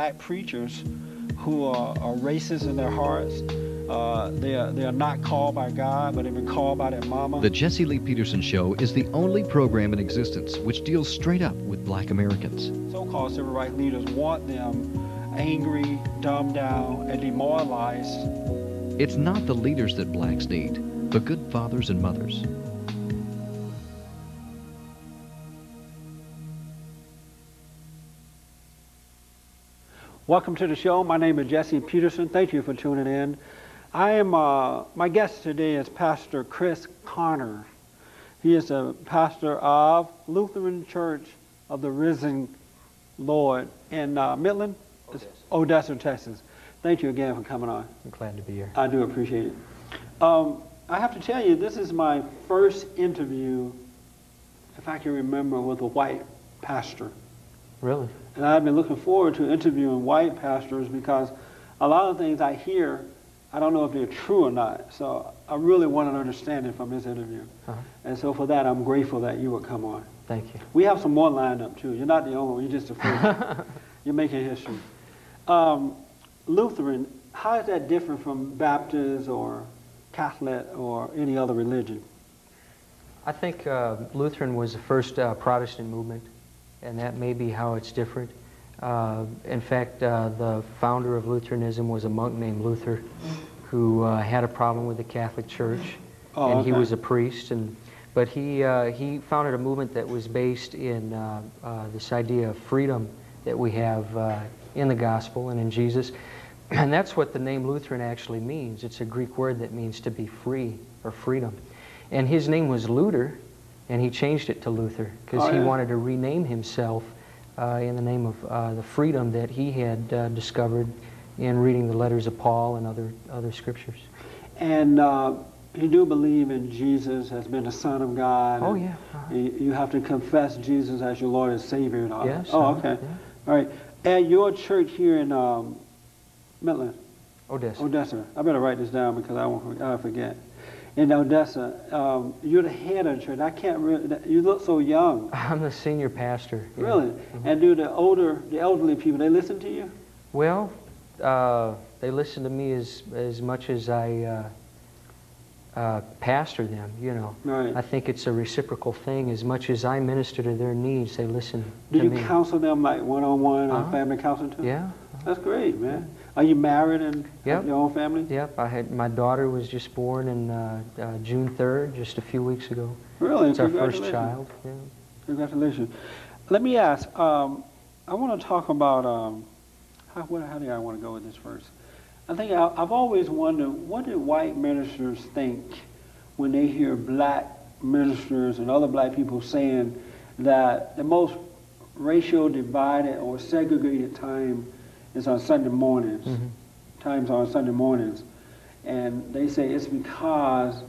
black preachers who are, are racist in their hearts. Uh, they, are, they are not called by God, but they've been called by their mama. The Jesse Lee Peterson Show is the only program in existence which deals straight up with black Americans. So-called civil rights leaders want them angry, dumbed down, and demoralized. It's not the leaders that blacks need, but good fathers and mothers. Welcome to the show. My name is Jesse Peterson. Thank you for tuning in. I am, uh, my guest today is Pastor Chris Connor. He is a pastor of Lutheran Church of the Risen Lord in uh, Midland, Odessa. Odessa, Texas. Thank you again for coming on. I'm glad to be here. I do appreciate it. Um, I have to tell you, this is my first interview, if I can remember, with a white pastor. Really? And I've been looking forward to interviewing white pastors because a lot of things I hear, I don't know if they're true or not. So I really want an understanding from this interview. Uh-huh. And so for that, I'm grateful that you would come on. Thank you. We have some more lined up too. You're not the only one. You're just the first. You're making history. Um, Lutheran, how is that different from Baptist or Catholic or any other religion? I think uh, Lutheran was the first uh, Protestant movement, and that may be how it's different. Uh, in fact, uh, the founder of Lutheranism was a monk named Luther, who uh, had a problem with the Catholic Church, Oh, and he was a priest. And but he uh, he founded a movement that was based in uh, uh, this idea of freedom that we have uh, in the gospel and in Jesus. And that's what the name Lutheran actually means. It's a Greek word that means to be free or freedom. And his name was Luther, and he changed it to Luther because Oh, he wanted to rename himself uh, in the name of uh, the freedom that he had uh, discovered in reading the letters of Paul and other, other scriptures. And uh, you do believe in Jesus as being the Son of God. Oh, yeah. Uh-huh. You you have to confess Jesus as your Lord and Savior and all that. Yes, Oh, uh-huh, okay. yeah. All right. At your church here in um, Midland, Odessa. Odessa. I better write this down because I won't I forget. In Odessa, um, you're the head of the church. I can't really. You look so young. I'm the senior pastor. yeah. Really. And do the older, the elderly people, they listen to you? Well, uh, they listen to me as, as much as I uh, uh, pastor them, you know. Right. I think it's a reciprocal thing. As much as I minister to their needs, they listen. Do you me. counsel them like one-on-one or Uh-huh. family counseling too? Yeah. That's great, man. Are you married and Yep. have your own family? Yep. I had my daughter was just born in uh, uh, June 3rd, just a few weeks ago. Really? It's our first child. Yeah. Congratulations. Let me ask, um, I want to talk about, um, how, what, how do I want to go with this first? I think I, I've always wondered, what do white ministers think when they hear black ministers and other black people saying that the most racial divided or segregated time is on Sunday mornings, Mhm. times on Sunday mornings. And they say it's because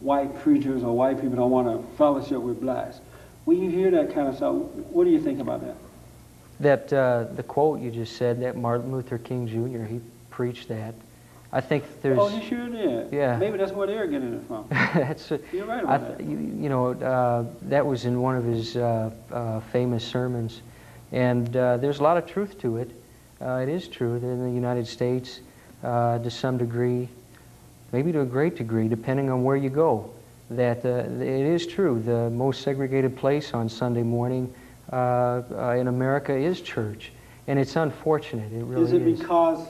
white preachers or white people don't want to fellowship with blacks. When you hear that kind of stuff, what do you think about that? That uh, the quote you just said, that Martin Luther King Jr. he preached that. I think there's. oh, you sure did. Yeah. Maybe that's where they're getting it from. that's a, You're right I about th- that. you, you know, uh, that was in one of his uh, uh, famous sermons, and uh, there's a lot of truth to it. Uh, it is true that in the United States, uh, to some degree, maybe to a great degree, depending on where you go, that uh, it is true. The most segregated place on Sunday morning uh, uh, in America is church, and it's unfortunate. It really is it because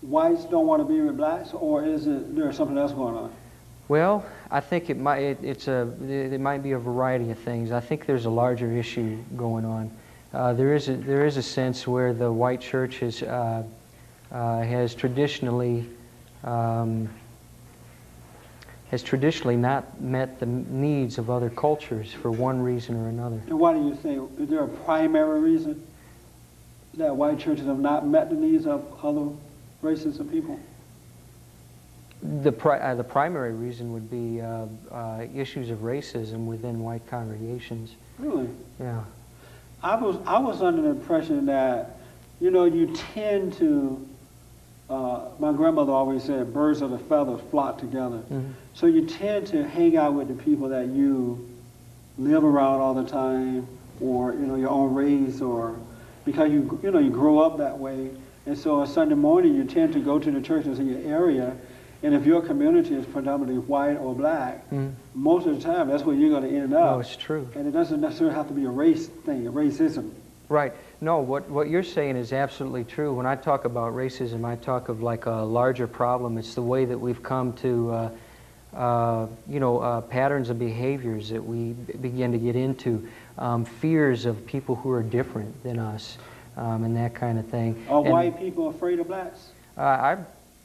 whites don't want to be with blacks, or is it there's something else going on? Well, I think it might. It, it's a. It, it might be a variety of things. I think there's a larger issue going on. Uh, there is a, there is a sense where the white church has uh, uh, has traditionally um, has traditionally not met the needs of other cultures for one reason or another. And why do you say, Is there a primary reason that white churches have not met the needs of other races of people? The, pri- uh, the primary reason would be uh, uh, issues of racism within white congregations. Really? Yeah. I was I was under the impression that, you know, you tend to. Uh, my grandmother always said, "Birds of a feather flock together." Mhm. So you tend to hang out with the people that you live around all the time, or you know, your own race, or because you, you know, you grow up that way. And so on Sunday morning, you tend to go to the churches in your area. And if your community is predominantly white or black, Mm. most of the time, that's where you're going to end up. No, it's true. And it doesn't necessarily have to be a race thing, a racism. Right. No, what, what you're saying is absolutely true. When I talk about racism, I talk of like a larger problem. It's the way that we've come to, uh, uh, you know, uh, patterns of behaviors that we b- begin to get into, um, fears of people who are different than us, um, and that kind of thing. Are And, white people afraid of blacks? Uh, I,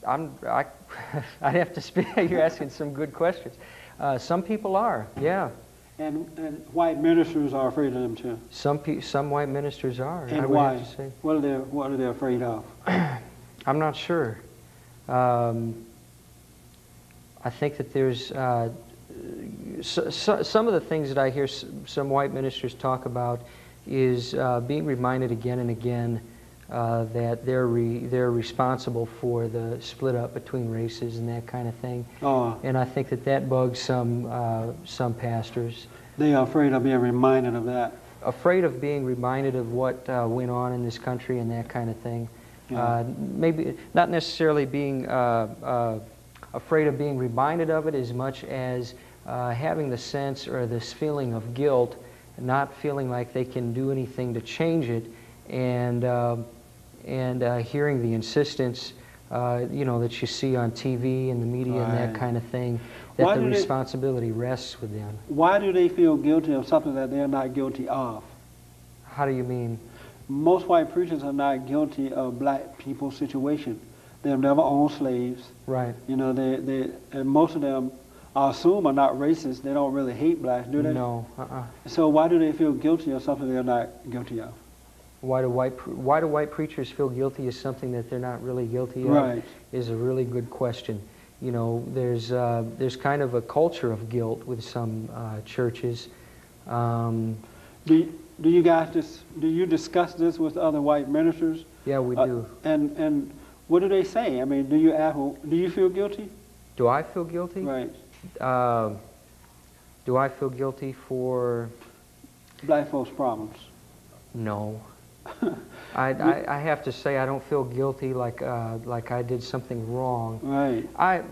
I'm, I, I'd have to speak. You're asking some good questions. Uh, some people are, yeah. And, and white ministers are afraid of them too. Some pe- some white ministers are. And would why? have to say. What are they, what are they afraid of? I'm not sure. Um, I think that there's uh, so, so, some of the things that I hear s- some white ministers talk about is uh, being reminded again and again uh, that they're re, they're responsible for the split up between races and that kind of thing. Oh, And I think that that bugs some uh, some pastors. they are afraid of being reminded of that. afraid of being reminded of what uh, went on in this country and that kind of thing. Yeah. Uh, maybe not necessarily being uh, uh, afraid of being reminded of it as much as uh, having the sense or this feeling of guilt, not feeling like they can do anything to change it, and um and uh, hearing the insistence, uh, you know, that you see on TV and the media and that kind of thing, that Why the do they- responsibility rests with them. Why do they feel guilty of something that they're not guilty of? How do you mean? Most white preachers are not guilty of black people's situation. They've never owned slaves. Right. You know, they, they, and most of them, I assume, are not racist. They don't really hate blacks, do they? No. Uh-uh. So why do they feel guilty of something they're not guilty of? Why do white Why do white preachers feel guilty of something that they're not really guilty of? Right. Is a really good question. You know, there's uh, there's kind of a culture of guilt with some uh, churches. Um, Do, you- do you guys dis, do you discuss this with other white ministers? yeah, we Uh, do. And and what do they say? I mean, do you ask, do you feel guilty? Do I feel guilty? Right. Uh, do I feel guilty for? Black folks' problems. No. I, I, I have to say I don't feel guilty like uh, like I did something wrong. Right. I,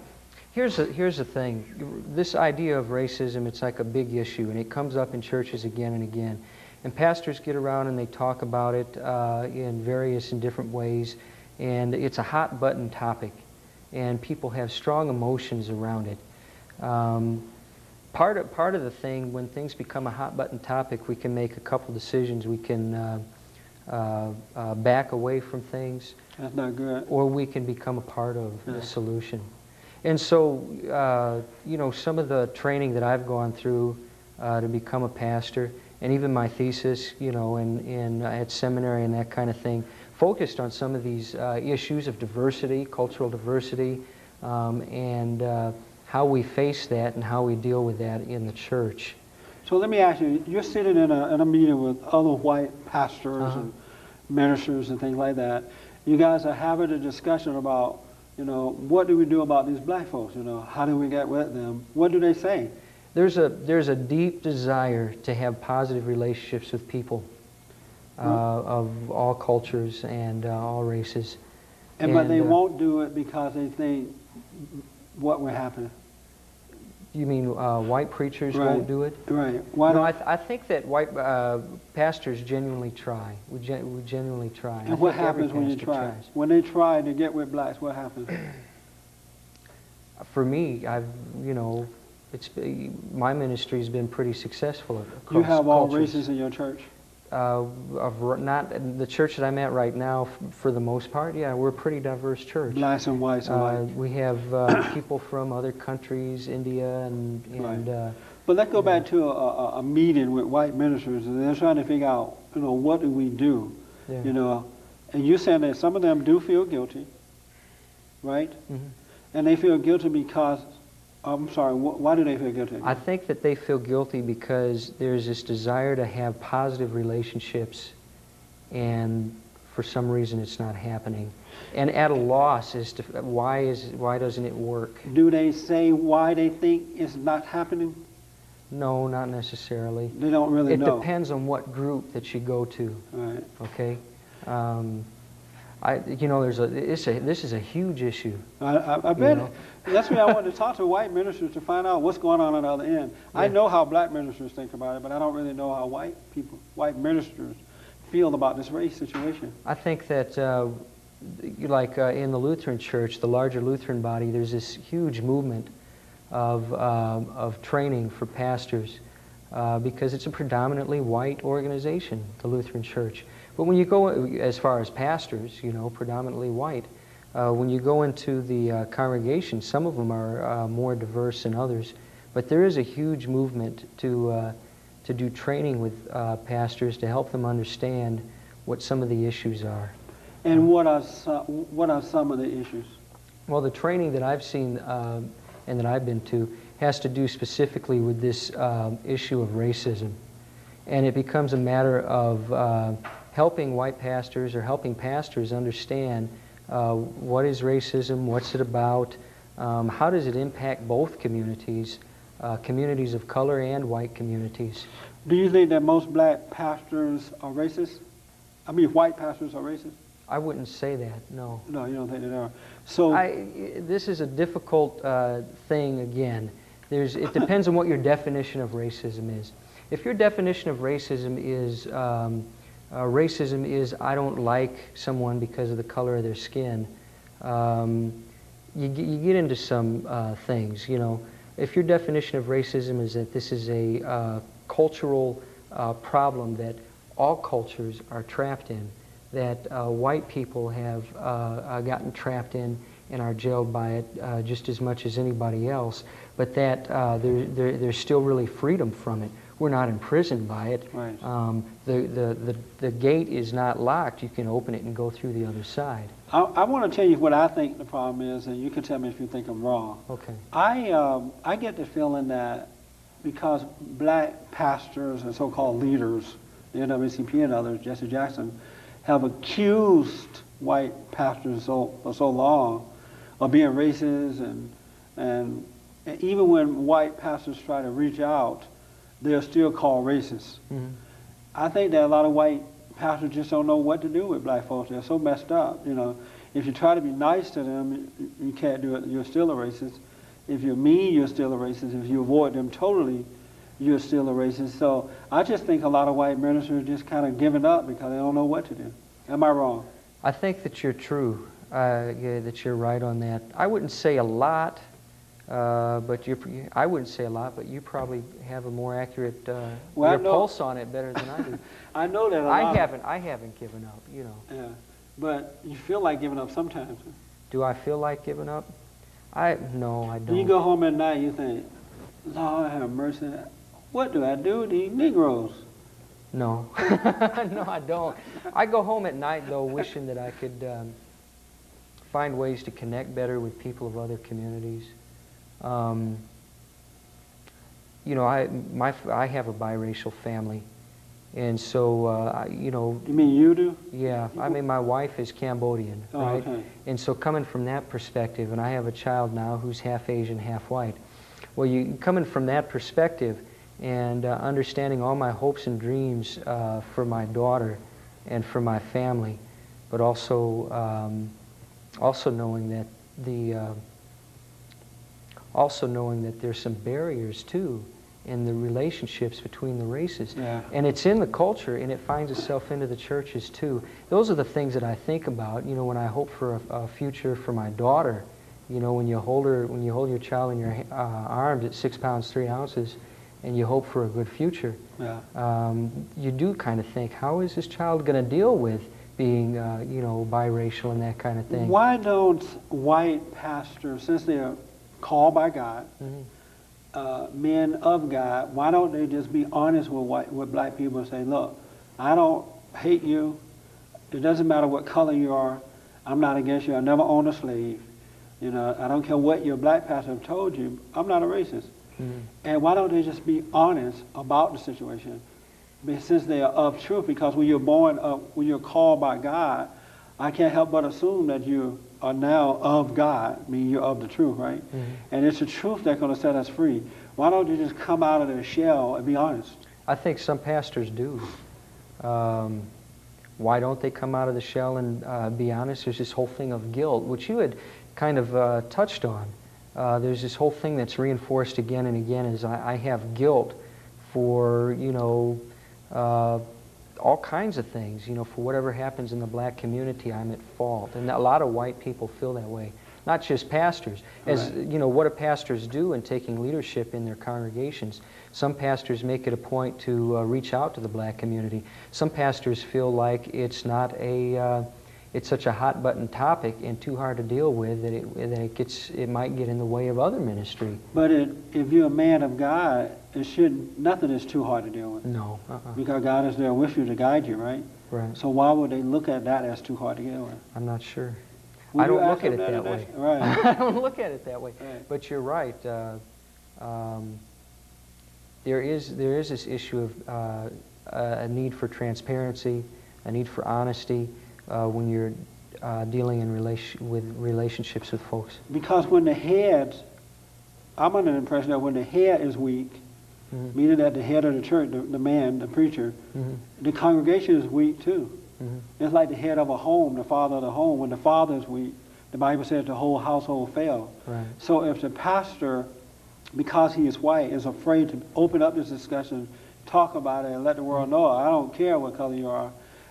here's the, here's the thing. This idea of racism, it's like a big issue, and it comes up in churches again and again. And pastors get around and they talk about it uh, in various and different ways, and it's a hot button topic, and people have strong emotions around it. Um, part of part of the thing when things become a hot button topic, we can make a couple decisions. We can uh, uh, uh, back away from things That's not good. or we can become a part of Yeah. the solution. And so, uh, you know, some of the training that I've gone through uh, to become a pastor, and even my thesis, you know, in, in uh, at seminary and that kind of thing, focused on some of these uh, issues of diversity, cultural diversity, um, and uh, how we face that and how we deal with that in the church. So let me ask you, you're sitting in a, in a meeting with other white pastors Uh-huh. and ministers and things like that. You guys are having a discussion about, you know, what do we do about these black folks? You know, how do we get with them? What do they say? There's a, there's a deep desire to have positive relationships with people uh, of all cultures and uh, all races. And, but they uh, won't do it because they think what will happen. You mean uh, white preachers Right. won't do it? Right. Why no. I, th- I think that white uh, pastors genuinely try. We, gen- we genuinely try. I and what happens when you try? tries. When they try to get with blacks, what happens? For me, I've you know, it's my ministry's been pretty successful across you have all cultures. races in your church. Uh, of, not the church that I'm at right now, f- for the most part. Yeah, we're a pretty diverse church. Blacks and whites Uh, alike. we have uh, people from other countries, India, and, and Right. uh, But let's go back to a, a, a meeting with white ministers, and they're trying to figure out, you know, what do we do? yeah. You know, and you're saying that some of them do feel guilty, right? Mhm. And they feel guilty because, I'm sorry, wh- why do they feel guilty? I think that they feel guilty because there's this desire to have positive relationships, and for some reason it's not happening. And at a loss as to why is why doesn't it work? do they say why they think it's not happening? No, not necessarily. They don't really It know. It depends on what group that you go to. Right. Okay. Um, I, you know, there's a, it's a, this is a huge issue. I, I, I bet know. That's why I wanted to talk to white ministers to find out what's going on on the other end. I know how black ministers think about it, but I don't really know how white people, white ministers, feel about this race situation. I think that, uh, like uh, in the Lutheran Church, the larger Lutheran body, there's this huge movement of, um, of training for pastors uh, because it's a predominantly white organization, the Lutheran Church. But when you go, as far as pastors, you know, predominantly white, uh, when you go into the uh, congregation, some of them are uh, more diverse than others, but there is a huge movement to, uh, to do training with uh, pastors to help them understand what some of the issues are. And what are some, what are some of the issues? Well, the training that I've seen um, and that I've been to has to do specifically with this um, issue of racism. And it becomes a matter of uh, helping white pastors or helping pastors understand uh, what is racism, what's it about, um, how does it impact both communities, uh, communities of color and white communities. Do you think that most black pastors are racist? I mean, white pastors are racist? I wouldn't say that, no. No, you don't think they are. So, I, this is a difficult uh, thing again. There's, it depends on what your definition of racism is. If your definition of racism is um, uh, racism is I don't like someone because of the color of their skin, um, you, you get into some uh, things. You know, if your definition of racism is that this is a uh, cultural uh, problem that all cultures are trapped in, that uh, white people have uh, gotten trapped in and are jailed by it just as much as anybody else, but that there, there, there's still really freedom from it. We're not imprisoned by it. Right. Um, the, the, the, the gate is not locked. You can open it and go through the other side. I, I want to tell you what I think the problem is, and you can tell me if you think I'm wrong. Okay. I, um, I get the feeling that because black pastors and so-called leaders, the NAACP and others, Jesse Jackson, have accused white pastors so, for so long of being racist and, and, and even when white pastors try to reach out, they're still called racist. Mhm. I think that a lot of white pastors just don't know what to do with black folks. They're so messed up. You know, if you try to be nice to them, you, you can't do it. You're still a racist. If you're mean, you're still a racist. If you avoid them totally, you're still a racist. So I just think a lot of white ministers just kind of giving up because they don't know what to do. Am I wrong? I think that you're true, uh, yeah, that you're right on that. I wouldn't say a lot, uh, but you I wouldn't say a lot, but you probably have a more accurate uh, Well, your know- pulse on it better than I do. I know that a I lot. haven't. I haven't given up. You know. Yeah, but you feel like giving up sometimes. Do I feel like giving up? I no, I don't. you go home at night, you think, Lord have mercy. What do I do with these Negroes? No, no, I don't. I go home at night though, wishing that I could um, find ways to connect better with people of other communities. Um, you know, I my I have a biracial family, and so uh, I, you know, You mean you do? yeah. I mean, my wife is Cambodian, Oh, right? okay. And so coming from that perspective, and I have a child now who's half Asian, half white. Well, you coming from that perspective and uh, understanding all my hopes and dreams uh, for my daughter and for my family, but also um, also knowing that the uh, also knowing that there's some barriers too in the relationships between the races. Yeah. And it's in the culture and it finds itself into the churches too. Those are the things that I think about, you know, when I hope for a, a future for my daughter. You know, when you hold her, when you hold your child in your uh, arms at six pounds, three ounces, and you hope for a good future, Yeah. um, you do kind of think, how is this child going to deal with being, uh, you know, biracial and that kind of thing? Why don't white pastors, since they're called by God, Mhm. uh, men of God, why don't they just be honest with white, with black people and say, look, I don't hate you. It doesn't matter what color you are. I'm not against you. I never owned a slave. You know, I don't care what your black pastor have told you. I'm not a racist. Mhm. And why don't they just be honest about the situation? Since they are of truth, because when you're born, of, when you're called by God, I can't help but assume that you are now of God, I mean you're of the truth, right? Mhm. And it's the truth that's going to set us free. Why don't you just come out of the shell and be honest? I think some pastors do. Um, Why don't they come out of the shell and uh, be honest? There's this whole thing of guilt, which you had kind of uh, touched on. Uh, there's this whole thing that's reinforced again and again is I, I have guilt for, you know, uh, all kinds of things. You know, for whatever happens in the black community, I'm at fault. And a lot of white people feel that way. Not just pastors. As, Right. you know, what do pastors do in taking leadership in their congregations? Some pastors make it a point to uh, reach out to the black community. Some pastors feel like it's not a, uh, it's such a hot button topic and too hard to deal with that it, that it gets, it might get in the way of other ministry. But it, if you're a man of God, it should nothing is too hard to deal with No, uh-uh. because God is there with you to guide you, right? right. So why would they look at that as too hard to deal with? I'm not sure. Would I don't look at it that today? way. Right. I don't look at it that way. Right. But you're right. Uh, um, there is there is this issue of uh, a need for transparency, a need for honesty uh, when you're uh, dealing in relation with relationships with folks. Because when the head, I'm under the impression that when the head is weak, Mhm. meaning that the head of the church, the, the man, the preacher, Mhm. the congregation is weak too. Mhm. It's like the head of a home, the father of the home. When the father is weak, the Bible says the whole household fell. Right. So if the pastor, because he is white, is afraid to open up this discussion, talk about it, and let the world know, I don't care what color you are,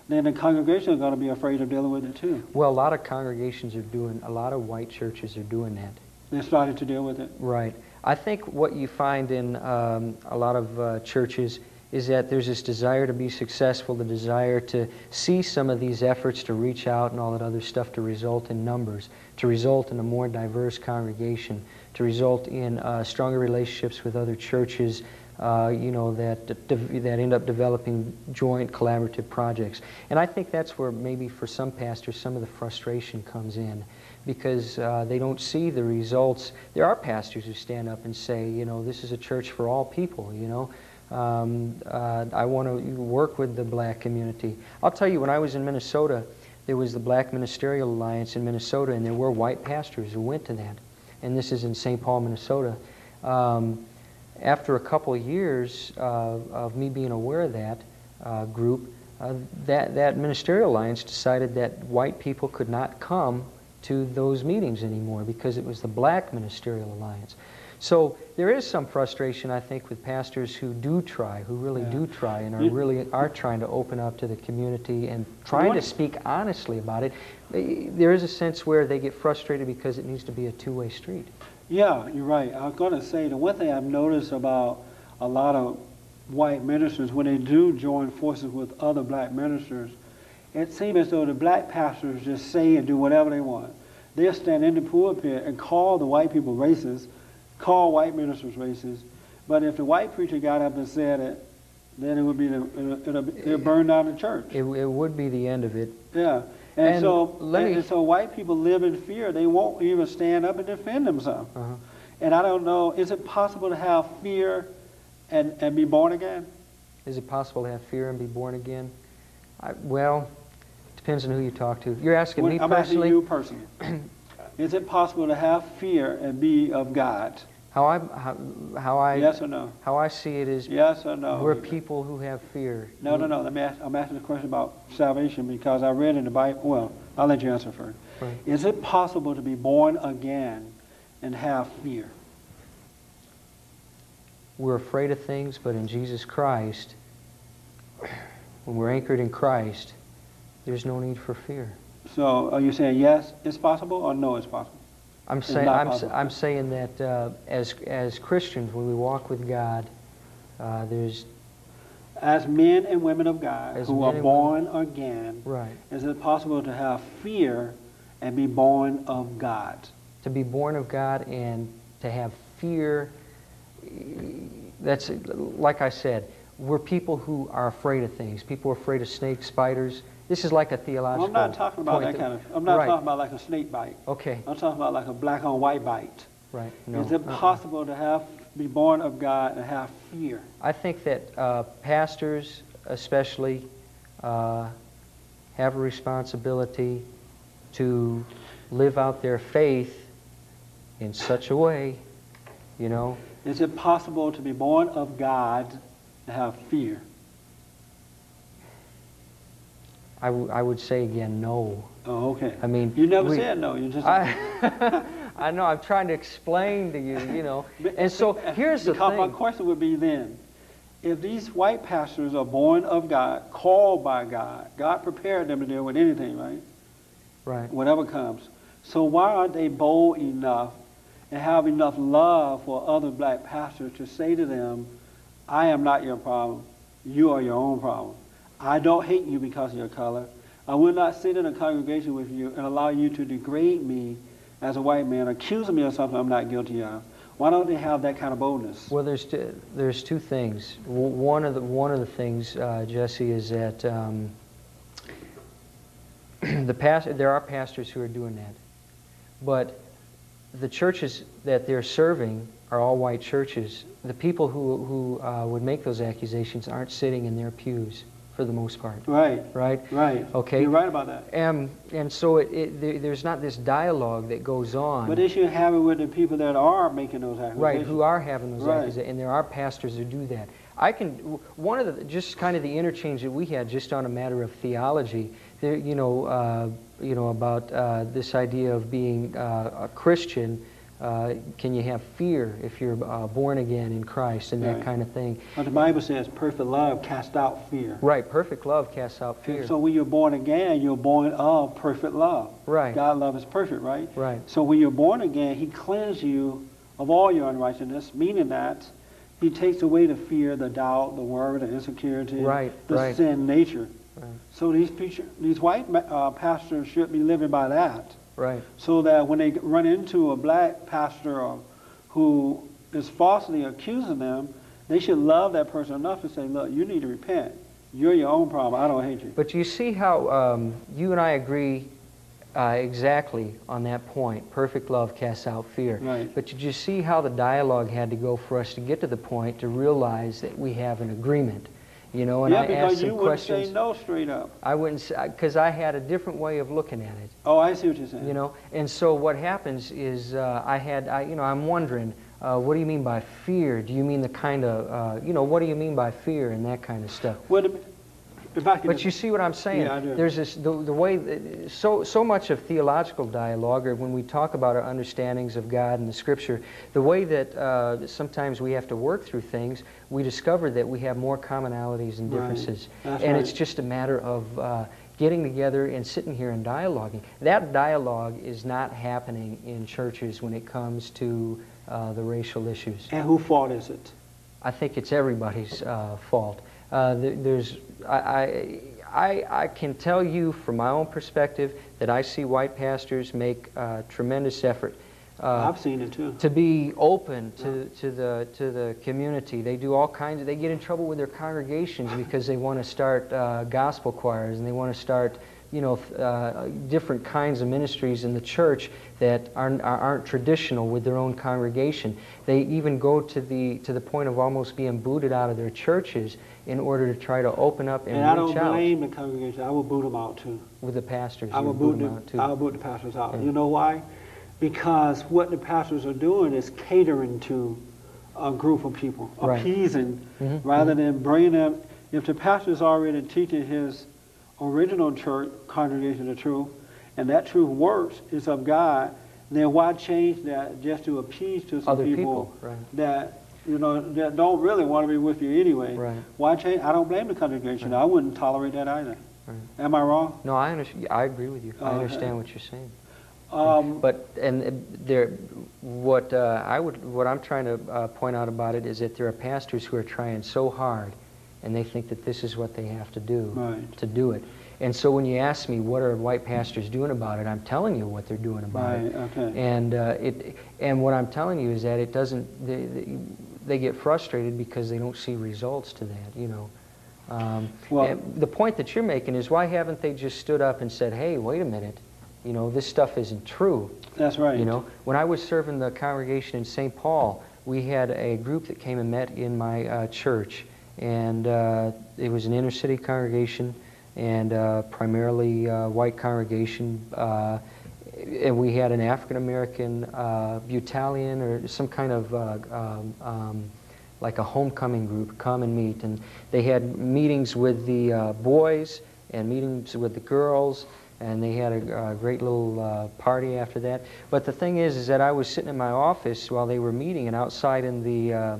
then the congregation is going to be afraid of dealing with it too. Well, a lot of congregations are doing. A lot of white churches are doing that. They started to deal with it. Right. I think what you find in um, a lot of uh, churches is that there's this desire to be successful, the desire to see some of these efforts to reach out and all that other stuff to result in numbers, to result in a more diverse congregation, to result in uh, stronger relationships with other churches, uh, you know, that, that end up developing joint collaborative projects. And I think that's where maybe for some pastors some of the frustration comes in because uh, they don't see the results. There are pastors who stand up and say, you know, this is a church for all people, you know. Um, uh, I want to work with the black community. I'll tell you, when I was in Minnesota, there was the Black Ministerial Alliance in Minnesota, and there were white pastors who went to that. And this is in St. Paul, Minnesota. Um, after a couple of years uh, of me being aware of that uh, group, uh, that, that ministerial alliance decided that white people could not come to those meetings anymore because it was the black ministerial alliance. So there is some frustration, I think, with pastors who do try, who really Yeah. do try, and are You- really are trying to open up to the community and trying to speak honestly about it. There is a sense where they get frustrated because it needs to be a two-way street. Yeah, you're right. I was going to say the one thing I've noticed about a lot of white ministers when they do join forces with other black ministers, it seems as though the black pastors just say and do whatever they want. They'll stand in the pulpit and call the white people racist, call white ministers racist. But if the white preacher got up and said it, then it would be the, it'll, it'll, it'll burn down the church. It, it would be the end of it. Yeah. And, And so and, and so white people live in fear. They won't even stand up and defend themselves. Uh-huh. And I don't know, is it possible to have fear and, and be born again? Is it possible to have fear and be born again? I, well, depends on who you talk to. You're asking When- me I'm asking you personally. is it possible to have fear and be of God? How I how, how I yes or no? how I see it is Yes or no? we're people who have fear. No, no, no. Let me ask, I'm asking the question about salvation because I read in the Bible. Well, I'll let you answer first. Right. Is it possible to be born again and have fear? We're afraid of things, but in Jesus Christ, when we're anchored in Christ, there's no need for fear. So are you saying yes, it's possible, or no, it's possible? I'm saying I'm, possible. I'm saying that uh, as as Christians, when we walk with God, uh, there's As men and women of God As who are born again, right is it possible to have fear and be born of God? to be born of God and to have fear. That's like I said, we're people who are afraid of things. People are afraid of snakes, spiders. This is like a theological. I'm not talking about point that kind of. I'm not right. talking about like a snake bite. Okay, I'm talking about like a black on white bite. right. No. Is it uh-uh. possible to have be born of God and have fear? I think that uh, pastors, especially, uh, have a responsibility to live out their faith in such a way, you know. Is it possible to be born of God and have fear? I, w- I would say again, no. Oh, okay. I mean, You never we- said no, you just. I, I know, I'm trying to explain to you, you know. And so here's the Because my question would be then, if these white pastors are born of God, called by God, God prepared them to deal with anything, right? Right. Whatever comes. So why aren't they bold enough and have enough love for other black pastors to say to them, I am not your problem. You are your own problem. I don't hate you because of your color. I will not sit in a congregation with you and allow you to degrade me as a white man, accusing me of something I'm not guilty of. Why don't they have that kind of boldness? Well, there's two, there's two things. One of the one of the things, uh, Jesse, is that um, the past there are pastors who are doing that, but the churches that they're serving are all white churches. The people who who uh, would make those accusations aren't sitting in their pews for the most part, Right, right? right. Okay. You're right about that. And and so it, it there, there's not this dialogue that goes on. But they should have it with the people that are making those accusations. Right, who are having those Right. accusations, and there are pastors who do that. I can, one of the, just kind of the interchange that we had just on a matter of theology, there, you know, uh, you know, about uh, this idea of being uh, a Christian, uh, can you have fear if you're uh, born again in Christ and that kind of thing. But the Bible says perfect love cast out fear. Right, perfect love casts out fear. So when you're born again, you're born of perfect love. Right. God love is perfect, right? Right. So when you're born again, He cleanses you of all your unrighteousness, meaning that He takes away the fear, the doubt, the worry, the insecurity, Right, the right. sin nature. Right. So these preacher, these white uh, pastors should be living by that, Right, so that when they run into a black pastor or who is falsely accusing them, they should love that person enough to say, "Look, you need to repent. You're your own problem. I don't hate you." But you see how um, you and I agree uh, exactly on that point. Perfect love casts out fear. Right. But did you see how the dialogue had to go for us to get to the point to realize that we have an agreement? You know, and yeah, I asked you some wouldn't questions. say no straight up. I wouldn't, say, because I had a different way of looking at it. Oh, I see what you're saying. You know, and so what happens is uh, I had, I, you know, I'm wondering, uh, what do you mean by fear? Do you mean the kind of, uh, you know, what do you mean by fear and that kind of stuff? Well, the- if I could But you see what I'm saying? Yeah, I do. There's this the, the way that- so so much of theological dialogue, or when we talk about our understandings of God and the Scripture, the way that uh, sometimes we have to work through things, we discover that we have more commonalities and differences, That's and right. it's just a matter of uh, getting together and sitting here and dialoguing. That dialogue is not happening in churches when it comes to uh, the racial issues. and who fault is it? I think it's everybody's uh, fault. Uh, there's, I, I, I, can tell you from my own perspective that I see white pastors make uh, tremendous effort uh, I've seen it too. to be open to, to the to the community. They do all kinds of. They get in trouble with their congregations because they want to start uh, gospel choirs and they want to start, you know, uh, different kinds of ministries in the church that aren't aren't traditional with their own congregation. They even go to the to the point of almost being booted out of their churches in order to try to open up and, And I don't out blame the congregation. I will boot them out too. with the pastors. I will boot boot them the, out too. I will boot the pastors out. Yeah. You know why? Because what the pastors are doing is catering to a group of people, Right. appeasing, Mhm, rather than bringing them. If the pastor is already teaching his original church congregation the truth, and that truth works, is of God, then why change that just to appease to some Other people, right. that you know that don't really want to be with you anyway? Right. Why change? I don't blame the congregation. I wouldn't tolerate that either. Right. Am I wrong? No, I understand. I agree with you. I Okay. understand what you're saying. Um, But and there, what uh, I would, what I'm trying to uh, point out about it is that there are pastors who are trying so hard, and they think that this is what they have to do Right. to do it. And so when you ask me what are white pastors doing about it, I'm telling you what they're doing about it. Right, okay. And uh, it, and what I'm telling you is that it doesn't. They, they, they get frustrated because they don't see results to that. You know. Um, Well- the point that you're making is why haven't they just stood up and said, "Hey, wait a minute, you know, this stuff isn't true." That's right. You know, when I was serving the congregation in St. Paul, we had a group that came and met in my uh, church, and uh, it was an inner city congregation and uh, primarily uh, white congregation. And we had an African American uh, Butalian or some kind of uh, um, um, like a homecoming group come and meet, and they had meetings with the uh, boys and meetings with the girls, and they had a, a great little uh, party after that. But the thing is, is that I was sitting in my office while they were meeting, and outside in the uh,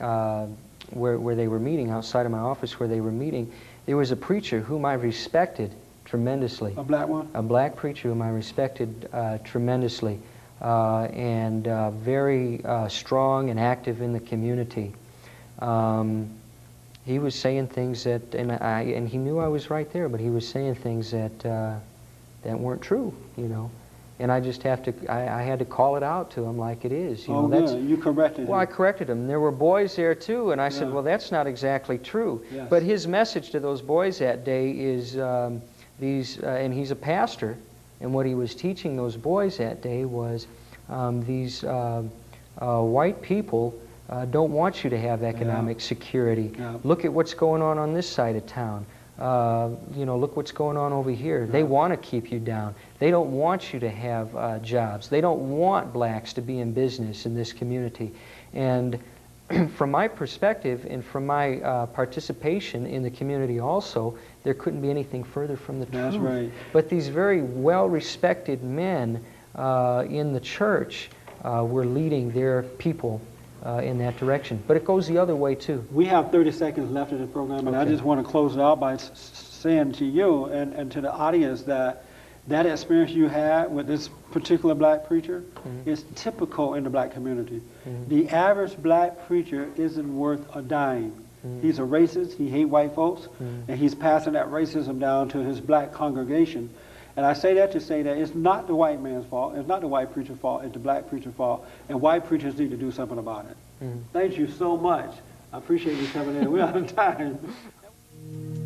uh, where where they were meeting, outside of my office where they were meeting, there was a preacher whom I respected tremendously A black one? a black preacher whom I respected uh, tremendously uh, and uh, very uh, strong and active in the community. Um, he was saying things that, and I, and he knew I was right there, but he was saying things that uh, that weren't true, you know. And I just have to, I, I had to call it out to him like it is. You Oh, know, that's, good. You corrected well, I corrected him. There were boys there too, and I said, well, that's not exactly true. Yes. But his message to those boys that day is um, these, uh, and he's a pastor, and what he was teaching those boys that day was um, these uh, uh, white people uh, don't want you to have economic security. Yeah. Look at what's going on on this side of town. Uh, you know, look what's going on over here. They want to keep you down. They don't want you to have uh, jobs. They don't want blacks to be in business in this community. And from my perspective and from my uh, participation in the community also, there couldn't be anything further from the That's truth. right. But these very well-respected men uh, in the church uh, were leading their people uh, in that direction. But it goes the other way too. We have 30 seconds left in the program, and I just want to close it out by saying to you and, and to the audience that that experience you had with this particular black preacher Mm-hmm. is typical in the black community. The average black preacher isn't worth a dime. Mm-hmm. He's a racist, he hates white folks, and he's passing that racism down to his black congregation. And I say that to say that it's not the white man's fault, it's not the white preacher's fault, it's the black preacher's fault, and white preachers need to do something about it. Mm-hmm. Thank you so much. I appreciate you coming in. We're out of time.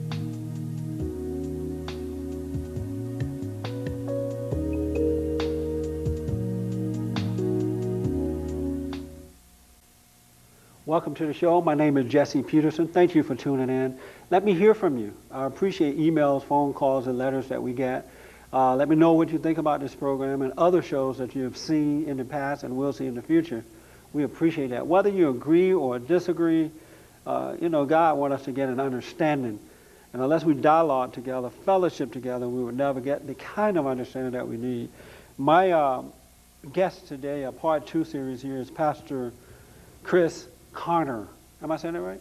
Welcome to the show. My name is Jesse Peterson. Thank you for tuning in. Let me hear from you. I appreciate emails, phone calls, and letters that we get. Uh, let me know what you think about this program and other shows that you have seen in the past and will see in the future. We appreciate that. Whether you agree or disagree, uh, you know, God wants us to get an understanding. And unless we dialogue together, fellowship together, we would never get the kind of understanding that we need. My uh, guest today, a part two series here, is Pastor Chris Carter. Am I saying that right?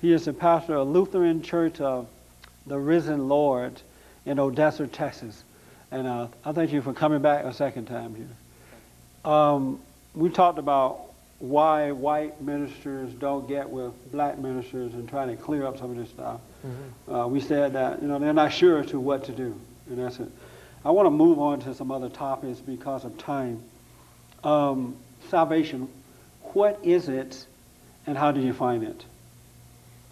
He is the pastor of Lutheran Church of the Risen Lord in Odessa, Texas. And uh, I thank you for coming back a second time here. Um, we talked about why white ministers don't get with black ministers and trying to clear up some of this stuff. Uh, we said that you know they're not sure as to what to do, and that's it. I want to move on to some other topics because of time. Um, salvation, what is it, and how do you find it?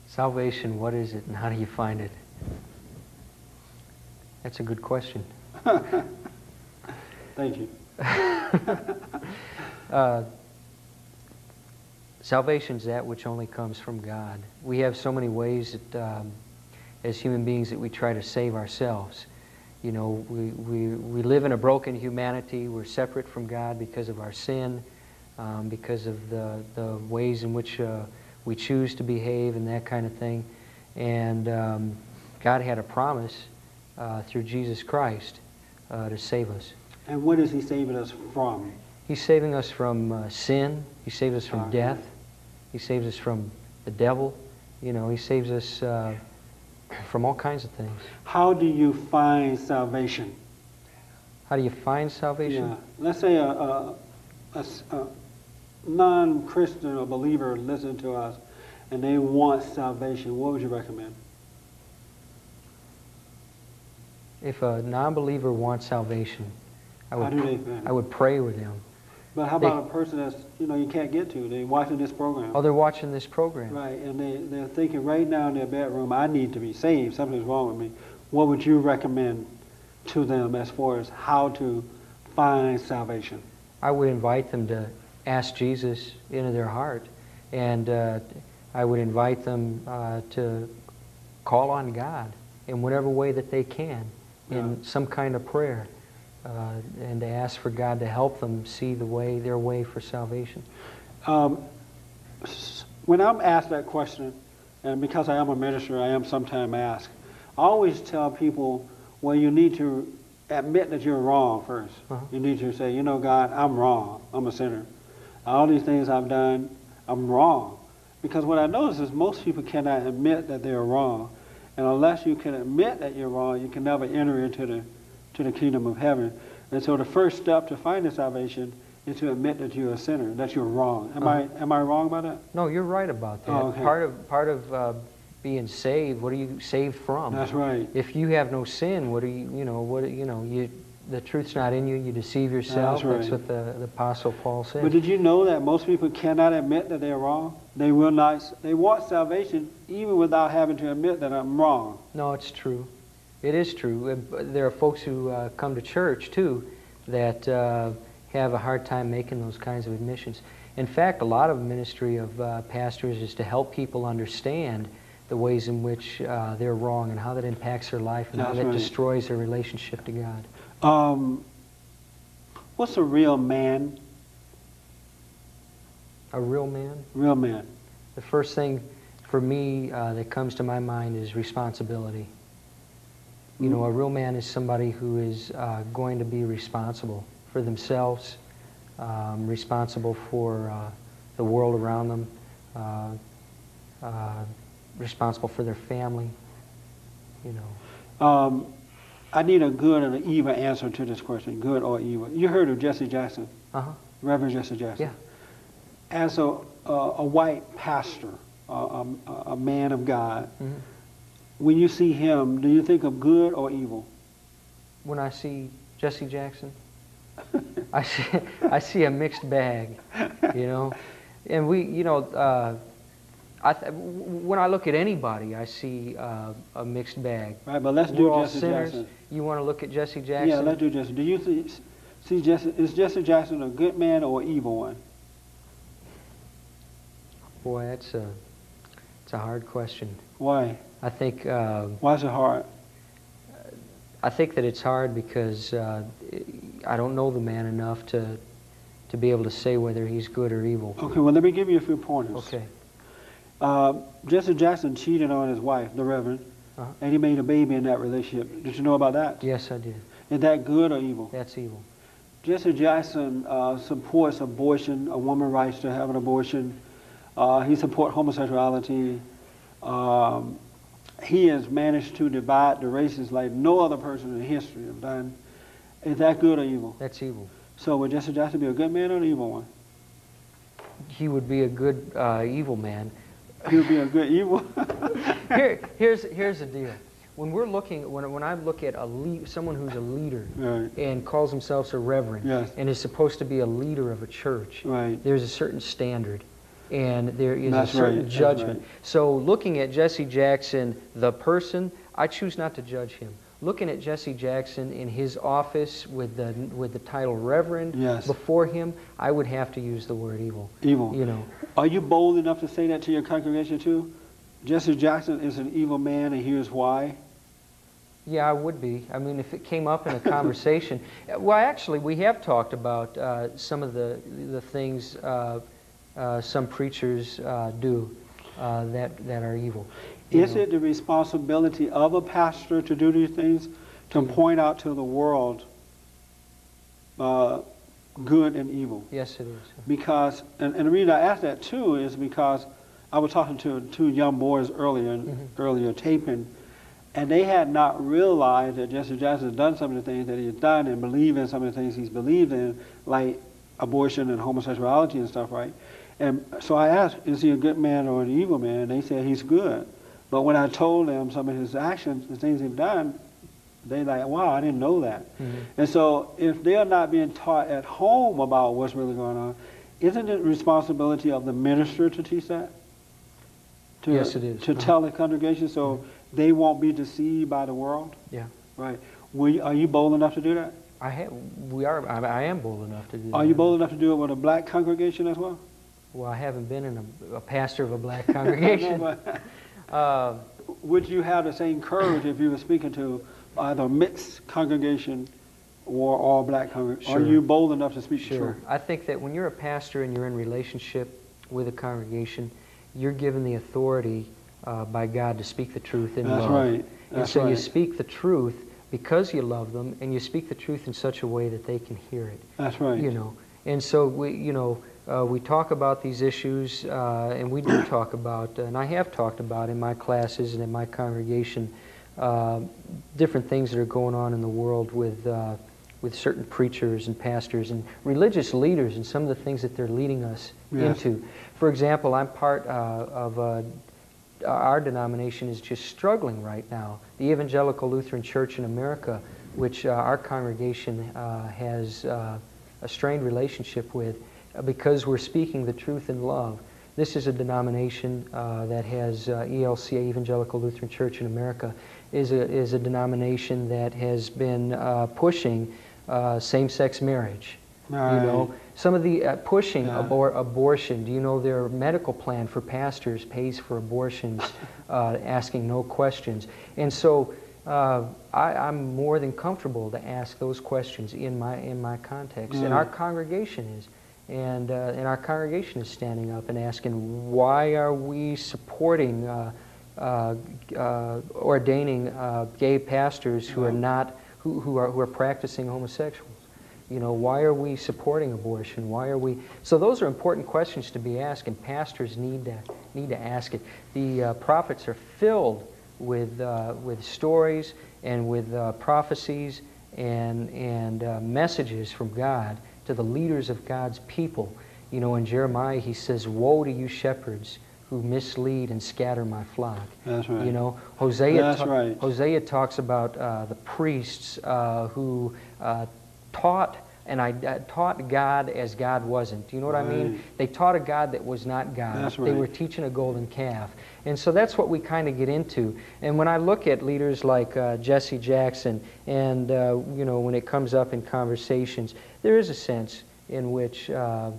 Salvation, what is it and how do you find it? That's a good question. Thank you. Uh, Salvation is that which only comes from God. We have so many ways that, um, as human beings, that we try to save ourselves. You know, we, we, we live in a broken humanity. We're separate from God because of our sin, um, because of the, the ways in which uh, we choose to behave and that kind of thing. And um, God had a promise uh, through Jesus Christ uh, to save us. And what is he saving us from? He's saving us from uh, sin. He saves us from death. He saves us from the devil. You know, he saves us uh, from all kinds of things. How do you find salvation? How do you find salvation? Yeah. Let's say a, a, a non-Christian or believer listen to us and they want salvation. What would you recommend? If a non-believer wants salvation, I would, do they I would pray with them. But how they- about a person that's, you know, you can't get to? They're watching this program. Oh, they're watching this program. Right, and they, they're thinking right now in their bedroom, I need to be saved. Something's wrong with me. What would you recommend to them as far as how to find salvation? I would invite them to ask Jesus into their heart. And uh, I would invite them uh, to call on God in whatever way that they can, in Yeah. some kind of prayer, uh, and to ask for God to help them see the way, their way for salvation. Um, when I'm asked that question, and because I am a minister, I am sometimes asked, I always tell people, well, you need to admit that you're wrong 1st Uh-huh. You need to say, you know, God, I'm wrong. I'm a sinner. All these things I've done, I'm wrong. Because what I notice is most people cannot admit that they're wrong. And unless you can admit that you're wrong, you can never enter into the, to the kingdom of heaven. And so the first step to finding salvation is to admit that you're a sinner, that you're wrong. Am, I, am I wrong about that? No, you're right about that. Oh, okay. Part of part of uh, being saved. What are you saved from? That's right. If you have no sin, what are you? You know what? You know you. The truth's not in you. You deceive yourself. That's right. what the, the apostle Paul said. But did you know that most people cannot admit that they're wrong? They will not. They want salvation even without having to admit that I'm wrong. No, it's true. It is true. Uh, There are folks who uh, come to church too that uh, have a hard time making those kinds of admissions. In fact, a lot of ministry of uh, pastors is to help people understand the ways in which uh, they're wrong and how that impacts their life and how That's that right. destroys their relationship to God. Um, what's a real man? A real man. Real man. The first thing for me uh, that comes to my mind is responsibility. You know, a real man is somebody who is uh, going to be responsible for themselves, um, responsible for uh, the world around them, uh, uh, responsible for their family. You know, Um, I need a good and an evil answer to this question, good or evil. You heard of Jesse Jackson, uh huh, Reverend Jesse Jackson. yeah. As a, a, a white pastor, a, a, a man of God, hmm when you see him, do you think of good or evil? When I see Jesse Jackson, I see, I see a mixed bag, you know, and we, you know, uh, I th- when I look at anybody, I see uh, a mixed bag. Right, but let's We're do all Jesse sinners. Jackson. You want to look at Jesse Jackson? Yeah, let's do Jesse. Do you see, see Jesse, is Jesse Jackson a good man or an evil one? Boy, that's a, it's a hard question. Why? I think, uh, Why is it hard? I think that it's hard because uh, I don't know the man enough to, to be able to say whether he's good or evil. Okay, well, let me give you a few pointers. Okay. Uh, Jesse Jackson cheated on his wife, the Reverend, Uh-huh. and he made a baby in that relationship. Did you know about that? Yes, I did. Is that good or evil? That's evil. Jesse Jackson uh, supports abortion, a woman's rights to have an abortion. Uh, he supports homosexuality. Um, he has managed to divide the races like no other person in history have done. Is that good or evil? That's evil. So would Jesse Jackson be a good man or an evil one? He would be a good uh, evil man. He would be a good evil. Here, here's, here's the deal. When we're looking, when, when I look at a lead, someone who's a leader right, and calls themselves a reverend Yes. and is supposed to be a leader of a church, right. there's a certain standard and there is That's a certain right, judgment. So looking at Jesse Jackson, the person, I choose not to judge him. Looking at Jesse Jackson in his office with the with the title reverend Yes. before him, I would have to use the word evil. Evil. You know, Are you bold enough to say that to your congregation too? Jesse Jackson is an evil man, and here's why. Yeah, I would be. I mean, if it came up in a conversation. well, actually, we have talked about uh, some of the the things uh, uh, some preachers uh, do uh, that that are evil. Is it the responsibility of a pastor to do these things, to point out to the world uh, good and evil? Yes, it is. Because, and, and the reason I ask that too is because I was talking to two young boys earlier, Mhm. earlier taping, and they had not realized that Jesse Jackson has done some of the things that he has done and believe in some of the things he's believed in, like abortion and homosexuality and stuff, right? And so I asked, is he a good man or an evil man? And They said he's good. But when I told them some of his actions, the things he's done, they like, wow, I didn't know that. Mhm. And so if they're not being taught at home about what's really going on, isn't it responsibility of the minister to teach that? To, Yes, it is. To Uh-huh. tell the congregation so they won't be deceived by the world? Yeah. Right. You, are you bold enough to do that? I have. We are. I, I am bold enough to do. Are that. you bold enough to do it with a black congregation as well? Well, I haven't been in a, a pastor of a black congregation. No, but uh, would you have the same courage if you were speaking to either a mixed congregation or all black congregation? Sure. Are you bold enough to speak sure. I think that when you're a pastor and you're in relationship with a congregation, you're given the authority uh, by God to speak the truth in love. That's love. right. And That's so you speak the truth because you love them, and you speak the truth in such a way that they can hear it. That's right. You know, and so we, you know, uh, we talk about these issues, uh, and we do talk about, and I have talked about in my classes and in my congregation, uh, different things that are going on in the world with uh, with certain preachers and pastors and religious leaders, and some of the things that they're leading us Yes. into. For example, I'm part uh, of a our denomination is just struggling right now. The Evangelical Lutheran Church in America, which uh, our congregation uh, has uh, a strained relationship with, uh, because we're speaking the truth in love. This is a denomination uh, that has uh, ELCA, Evangelical Lutheran Church in America, is a, is a denomination that has been uh, pushing uh, same-sex marriage. Right. You know, some of the uh, pushing Yeah. abor- abortion. Do you know their medical plan for pastors pays for abortions, uh, asking no questions? And so uh, I, I'm more than comfortable to ask those questions in my in my context, and our congregation is. And, uh, and our congregation is standing up and asking, why are we supporting, uh, uh, uh, ordaining uh, gay pastors who are not, who, who, are, who are practicing homosexuals? You know, why are we supporting abortion? Why are we? So those are important questions to be asked, and pastors need to need to ask it. The uh, prophets are filled with uh, with stories and with uh, prophecies and and uh, messages from God to the leaders of God's people. You know, in Jeremiah he says, "Woe to you shepherds who mislead and scatter my flock." That's right. You know, Hosea, That's ta- right. Hosea talks about uh, the priests uh, who uh, taught and I uh, taught God as God wasn't. Do you know what I mean? They taught a God that was not God. That's They were teaching a golden calf. And so that's what we kind of get into. And when I look at leaders like uh, Jesse Jackson, and uh, you know, when it comes up in conversations, there is a sense in which uh,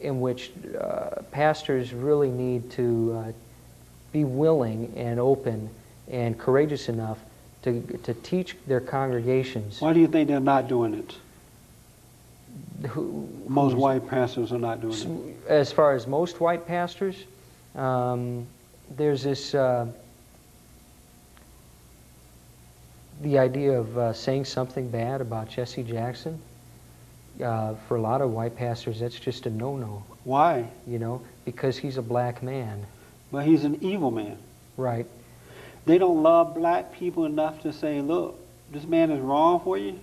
in which uh, pastors really need to uh, be willing and open and courageous enough to, to teach their congregations. Why do you think they're not doing it? Who, Most white pastors are not doing it. As far as most white pastors, um, there's this uh, the idea of uh, saying something bad about Jesse Jackson. Uh, for a lot of white pastors, that's just a no-no. Why? You know, because he's a black man, But he's an evil man. right? They don't love black people enough to say, look, this man is wrong for you.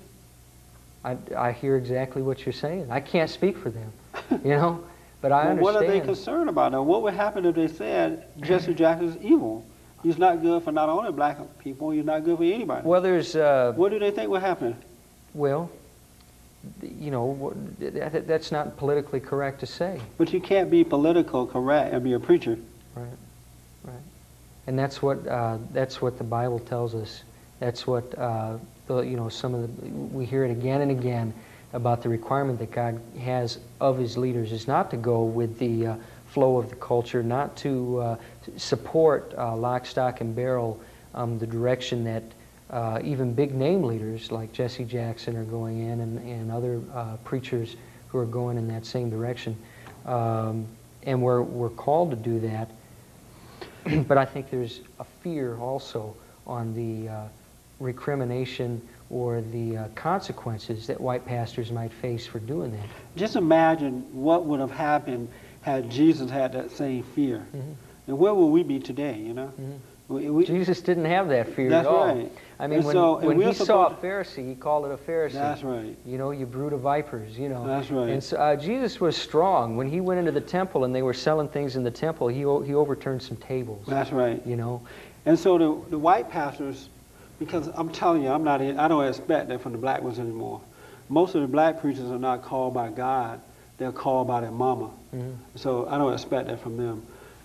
I, I hear exactly what you're saying. I can't speak for them, you know, but I Well, understand. what are they concerned about? Now, what would happen if they said Jesse Jackson is evil? He's not good for not only black people, he's not good for anybody. well, there's uh, What do they think will happen? well, you know, that, that's not politically correct to say, But you can't be political correct and be a preacher. right? Right. And that's what uh, that's what the Bible tells us. That's what uh, the, you know. Some of the we hear it again and again about the requirement that God has of His leaders is not to go with the uh, flow of the culture, not to uh, support uh, lock, stock, and barrel um, the direction that uh, even big name leaders like Jesse Jackson are going in and, and other preachers who are going in that same direction. Um, and we're, we're called to do that. but I think there's a fear also on the uh, recrimination or the uh, consequences that white pastors might face for doing that. Just imagine what would have happened had Jesus had that same fear. Mhm. And where would we be today, you know? Mhm. We, we- Jesus didn't have that fear That's at all. right. I mean, And when, so- when he saw a Pharisee, he called it a Pharisee. that's right. You know, you brood of vipers, you know. That's right. And so, uh, Jesus was strong. When he went into the temple and they were selling things in the temple, he, he overturned some tables. That's right. You know, And so the, the white pastors, because I'm telling you, I'm not, I don't expect that from the black ones anymore. Most of the black preachers are not called by God; they're called by their mama. Mhm. So I don't expect that from them.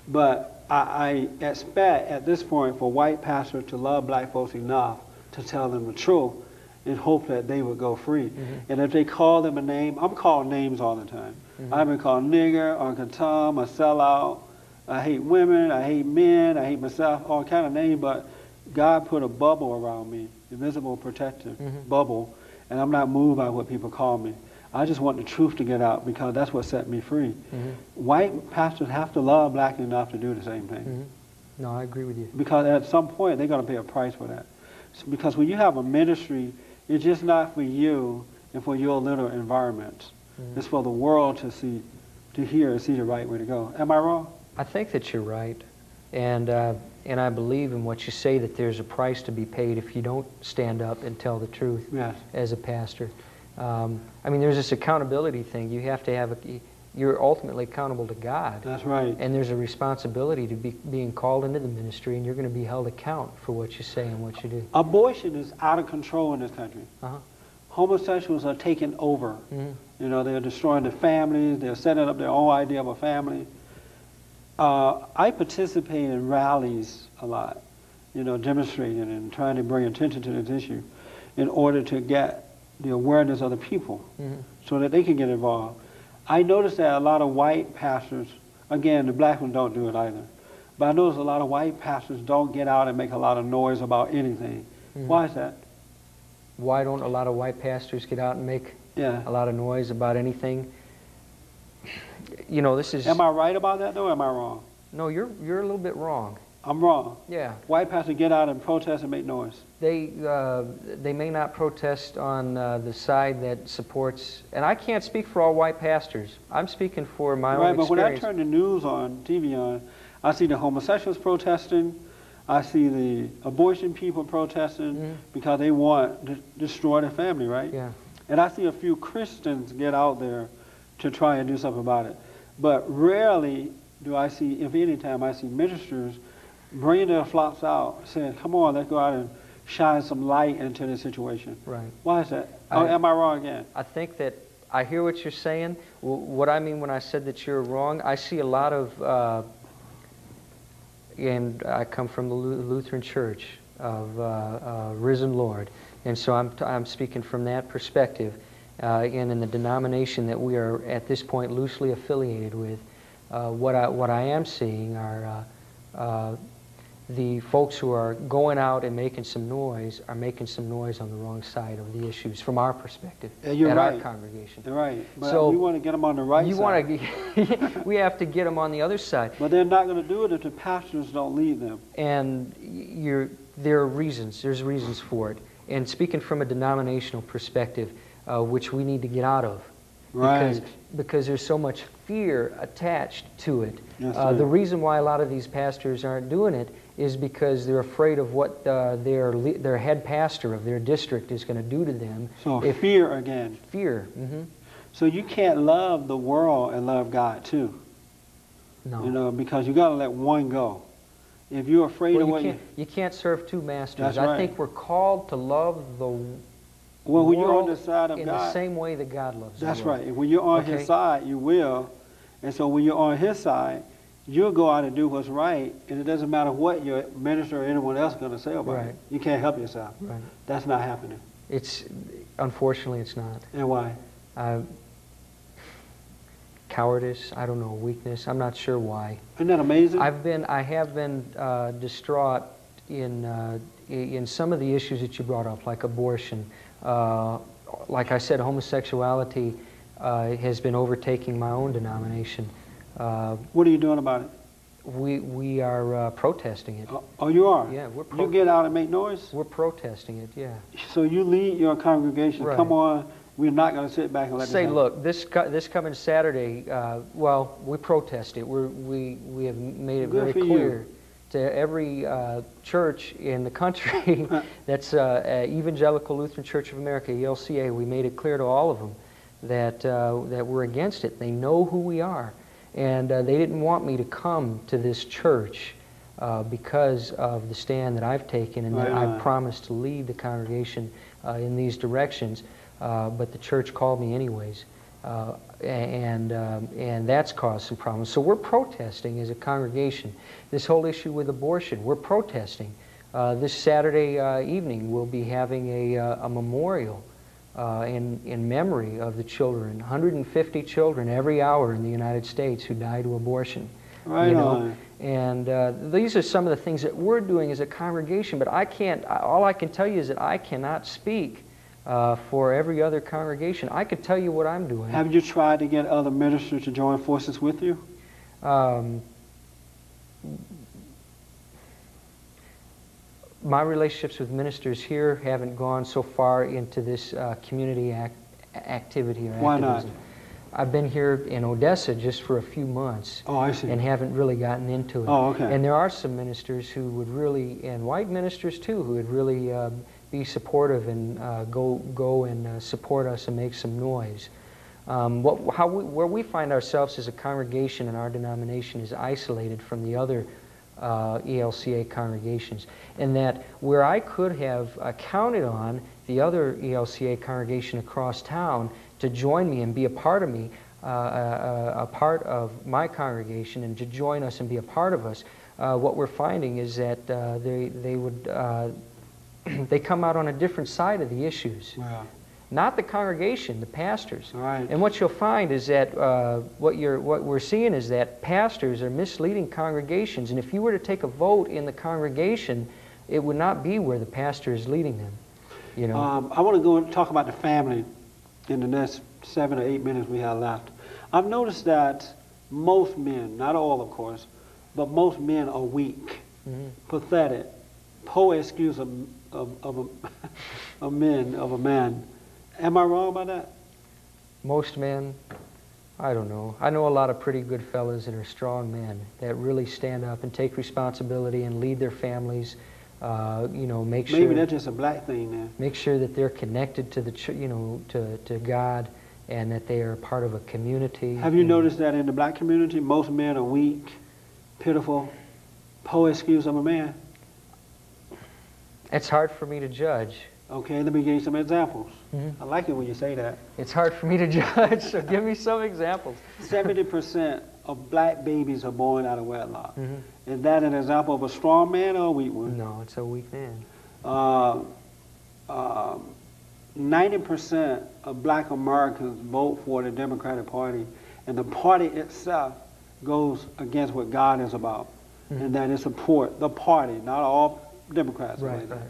But I, I expect at this point for white pastors to love black folks enough to tell them the truth, and hope that they would go free. And if they call them a name, I'm called names all the time. I've been called nigger, Uncle Tom, a sellout. I hate women, I hate men, I hate myself, all kind of names, but God put a bubble around me, invisible protective Mhm. bubble, and I'm not moved by what people call me. I just want the truth to get out because that's what set me free. Mhm. White pastors have to love black enough to do the same thing. Mhm. No, I agree with you. because at some point they're going to pay a price for that. S- Because when you have a ministry, it's just not for you and for your little environment. Mhm. It's for the world to see, to hear and see the right way to go. Am I wrong? I think that you're right, and uh, and I believe in what you say that there's a price to be paid if you don't stand up and tell the truth Yes. as a pastor. Um, I mean, there's this accountability thing. You have to have a, you're ultimately accountable to God, That's right. and there's a responsibility to be being called into the ministry, and you're going to be held account for what you say and what you do. Abortion is out of control in this country. Uh-huh. Homosexuals are taking over. Mhm. You know, they're destroying the families. They're setting up their own idea of a family. Uh, I participate in rallies a lot, you know, demonstrating and trying to bring attention to this issue in order to get the awareness of the people Mhm. so that they can get involved. I noticed that a lot of white pastors, again, the black ones don't do it either, but I noticed a lot of white pastors don't get out and make a lot of noise about anything. Mhm. Why is that? Why don't a lot of white pastors get out and make Yeah. a lot of noise about anything? You know, this is Am I right about that though? Or am I wrong? no. You're you're a little bit wrong. I'm wrong. Yeah. White pastors get out and protest and make noise. They, uh, they may not protest on uh, the side that supports, and I can't speak for all white pastors. I'm speaking for my right, own experience. Right, but when I turn the news on, TV on, I see the homosexuals protesting. I see the abortion people protesting Mhm. because they want to destroy their family, right? yeah, And I see a few Christians get out there to try and do something about it. But rarely do I see, if any time, I see ministers bringing their flocks out, saying, come on, let's go out and shine some light into this situation. right. Why is that? I- oh, am I wrong again? I think that I hear what you're saying. What I mean when I said that you're wrong, I see a lot of, uh, and I come from the Lutheran Church of uh, uh, Risen Lord, and so I'm, I'm speaking from that perspective. Uh, and in the denomination that we are at this point loosely affiliated with, uh, what, I, what I am seeing are uh, uh, the folks who are going out and making some noise are making some noise on the wrong side of the issues from our perspective Yeah, you're at our right. congregation. You're right. But So, we want to get them on the right you side. want to, we have to get them on the other side, But they're not going to do it if the pastors don't lead them. and you're, there are reasons. There's reasons for it. And speaking from a denominational perspective, uh, which we need to get out of, because, Right. because there's so much fear attached to it. Yes, uh, the reason why a lot of these pastors aren't doing it is because they're afraid of what uh, their their head pastor of their district is going to do to them. So if fear again. fear, hmm So you can't love the world and love God too. no. You know, because you got to let one go. If you're afraid Well, of you what can't, you can't serve two masters. That's I think we're called to love the well, when you're on world the side of in God, the same way that God loves us. that's right. When you're on Okay. His side, you will. And so when you're on His side, you'll go out and do what's right, and it doesn't matter what your minister or anyone else is going to say about Right. it. You can't help yourself. Right. That's not happening. It's unfortunately it's not. And why? Uh, cowardice. I don't know. Weakness. I'm not sure why. Isn't that amazing? I've been. I have been uh, distraught in uh, in some of the issues that you brought up, like abortion. Uh, like I said, homosexuality uh, has been overtaking my own denomination. Uh, what are you doing about it? we we are uh, protesting it. Oh, oh, you are? Yeah, we're You get out and make noise? We're protesting it. Yeah. So you lead your congregation. Right. Come on, we're not going to sit back and let Say, look, this co- this coming Saturday, uh, well, we protest it. We're, we we have made it Good very for you. clear to every uh, church in the country that's uh, Evangelical Lutheran Church of America (ELCA). We made it clear to all of them that uh, that we're against it. They know who we are, and uh, they didn't want me to come to this church. Uh, because of the stand that I've taken and that I've promised to lead the congregation uh, in these directions, uh, but the church called me anyways, uh, and um, and that's caused some problems. So we're protesting as a congregation. This whole issue with abortion, we're protesting. Uh, this Saturday uh, evening, we'll be having a, uh, a memorial uh, in in memory of the children, 150 children every hour in the United States who die to abortion. Right you know? on. And uh, these are some of the things that we're doing as a congregation, but I can't, all I can tell you is that I cannot speak uh, for every other congregation. I could tell you what I'm doing. Have you tried to get other ministers to join forces with you? Um, my relationships with ministers here haven't gone so far into this uh, community ac- activity or Why not? I've been here in Odessa just for a few months Oh, I see. and haven't really gotten into it. Oh, okay. And there are some ministers who would really, and white ministers too, who would really um, be supportive and uh, go go and uh, support us and make some noise. Um, what, how we, where we find ourselves as a congregation in our denomination is isolated from the other uh, ELCA congregations, and that where I could have uh, counted on the other ELCA congregation across town to join me and be a part of me, uh, a, a- a part of my congregation, and to join us and be a part of us, uh, what we're finding is that uh, they, they would uh, they come out on a different side of the issues. Not the congregation, the pastors. Right. And what you'll find is that uh, what, you're, what we're seeing is that pastors are misleading congregations. And if you were to take a vote in the congregation, it would not be where the pastor is leading them. You know, Um, I want to go and talk about the family in the next seven or eight minutes we have left. I've noticed that most men, not all of course, but most men are weak, Mhm. pathetic, poor excuse of, of, of, a, of men, of a man. Am I wrong about that? most men, I don't know. I know a lot of pretty good fellas that are strong men that really stand up and take responsibility and lead their families. Uh, you know, make Maybe sure that's just a black thing then. make sure that they're connected to the ch- you know to, to God and that they are part of a community. Have you and- noticed that in the black community, most men are weak, pitiful, poor excuse of a man? It's hard for me to judge. Okay, let me give you some examples. Mhm. I like it when you say that. It's hard for me to judge. So give me some examples. Seventy percent of black babies are born out of wedlock. Mhm. Is that an example of a strong man or a weak one? No, it's a weak man. Uh, um, Ninety percent of black Americans vote for the Democratic Party, and the party itself goes against what God is about, and that is support the party, not all Democrats. Right, right, right.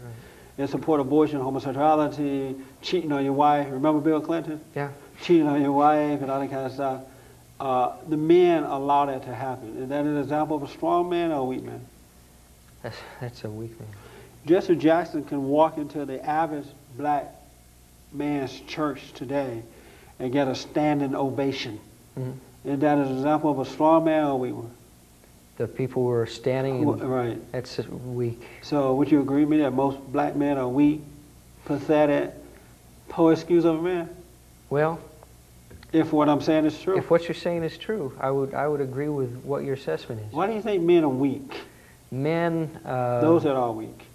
They support abortion, homosexuality, cheating on your wife. Remember Bill Clinton? Yeah. cheating on your wife and all that kind of stuff. Uh, the men allow that to happen. Is that an example of a strong man or a weak man? That's, that's a weak man. Jesse Jackson can walk into the average black man's church today and get a standing ovation. Mhm. Is that an example of a strong man or a weak one? The people were standing, and Right. that's weak. So would you agree with me that most black men are weak, pathetic, poor excuse of a man? Well, If what I'm saying is true. if what you're saying is true, I would I would agree with what your assessment is. Why do you think men are weak? Men, uh, Those that are weak.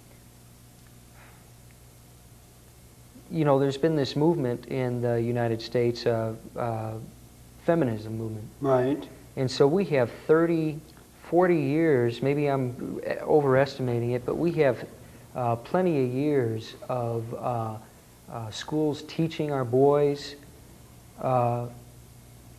you know, there's been this movement in the United States, uh, uh, feminism movement. Right. And so we have 30, 40 years, maybe I'm overestimating it, but we have uh, plenty of years of uh, schools teaching our boys uh,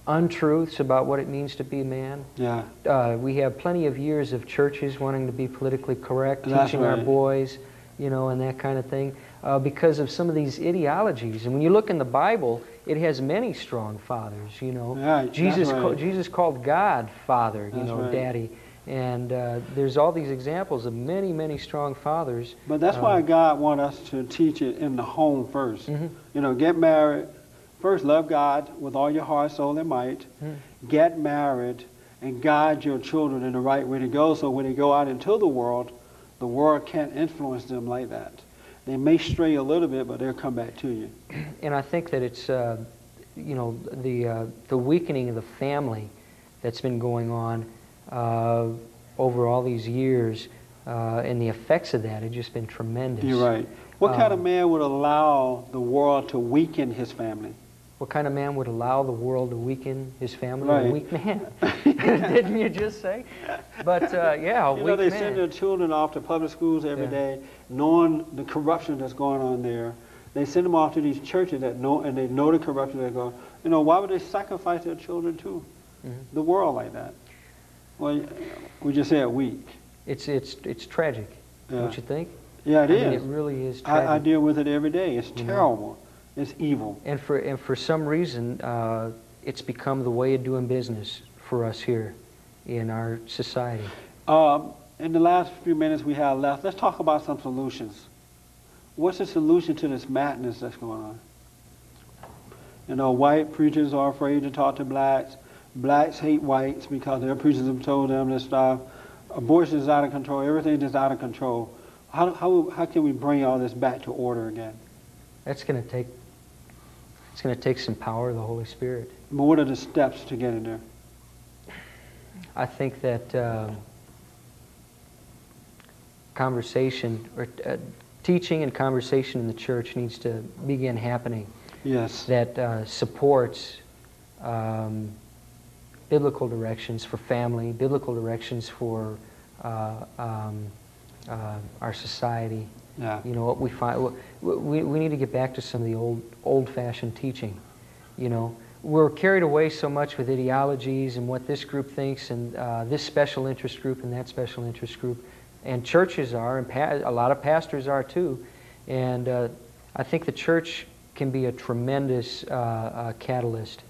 untruths about what it means to be a man. Yeah. Uh, we have plenty of years of churches wanting to be politically correct, That's teaching our boys, you know, and that kind of thing, uh, because of some of these ideologies. And when you look in the Bible, it has many strong fathers, you know. Right, Jesus, right. Jesus called God Father, you That's know, right. Daddy. And uh, there's all these examples of many, many strong fathers. But that's Uh, why God wants us to teach it in the home 1st Mhm. You know, get married. First, love God with all your heart, soul, and might. Mhm. Get married and guide your children in the right way to go so when they go out into the world, the world can't influence them like that. They may stray a little bit, but they'll come back to you. And I think that it's, uh, you know, the, uh, the weakening of the family that's been going on uh, over all these years, uh, and the effects of that have just been tremendous. You're right. What kind of Um, man would allow the world to weaken his family? What kind of man would allow the world to weaken his family? Right. A weak man. Didn't you just say? But uh, yeah, a You know, they man. send their children off to public schools every Yeah. day, knowing the corruption that's going on there. They send them off to these churches that know, and they know the corruption that's going. You know, why would they sacrifice their children to Mhm. the world like that? Well, we just said weak. It's it's it's tragic. Yeah. Don't you think? Yeah, it I is. mean, it really is tragic. I, I deal with it every day. It's You know? terrible. It's evil. And for and for some reason, uh, it's become the way of doing business for us here in our society. Um, in the last few minutes we have left, let's talk about some solutions. What's the solution to this madness that's going on? You know, white preachers are afraid to talk to blacks. Blacks hate whites because their preachers have told them this stuff. Abortion is out of control. Everything is out of control. How, how, how can we bring all this back to order again? That's going to take. It's going to take some power of the Holy Spirit. But what are the steps to get in there? I think that um, conversation or uh, teaching and conversation in the church needs to begin happening Yes. that uh, supports um, biblical directions for family, biblical directions for uh, um, uh, our society. Yeah. You know what we find. We, we need to get back to some of the old old-fashioned teaching. You know, we're carried away so much with ideologies and what this group thinks, and uh, this special interest group and that special interest group, and churches are, and pa- a lot of pastors are too. And uh, I think the church can be a tremendous uh, uh, catalyst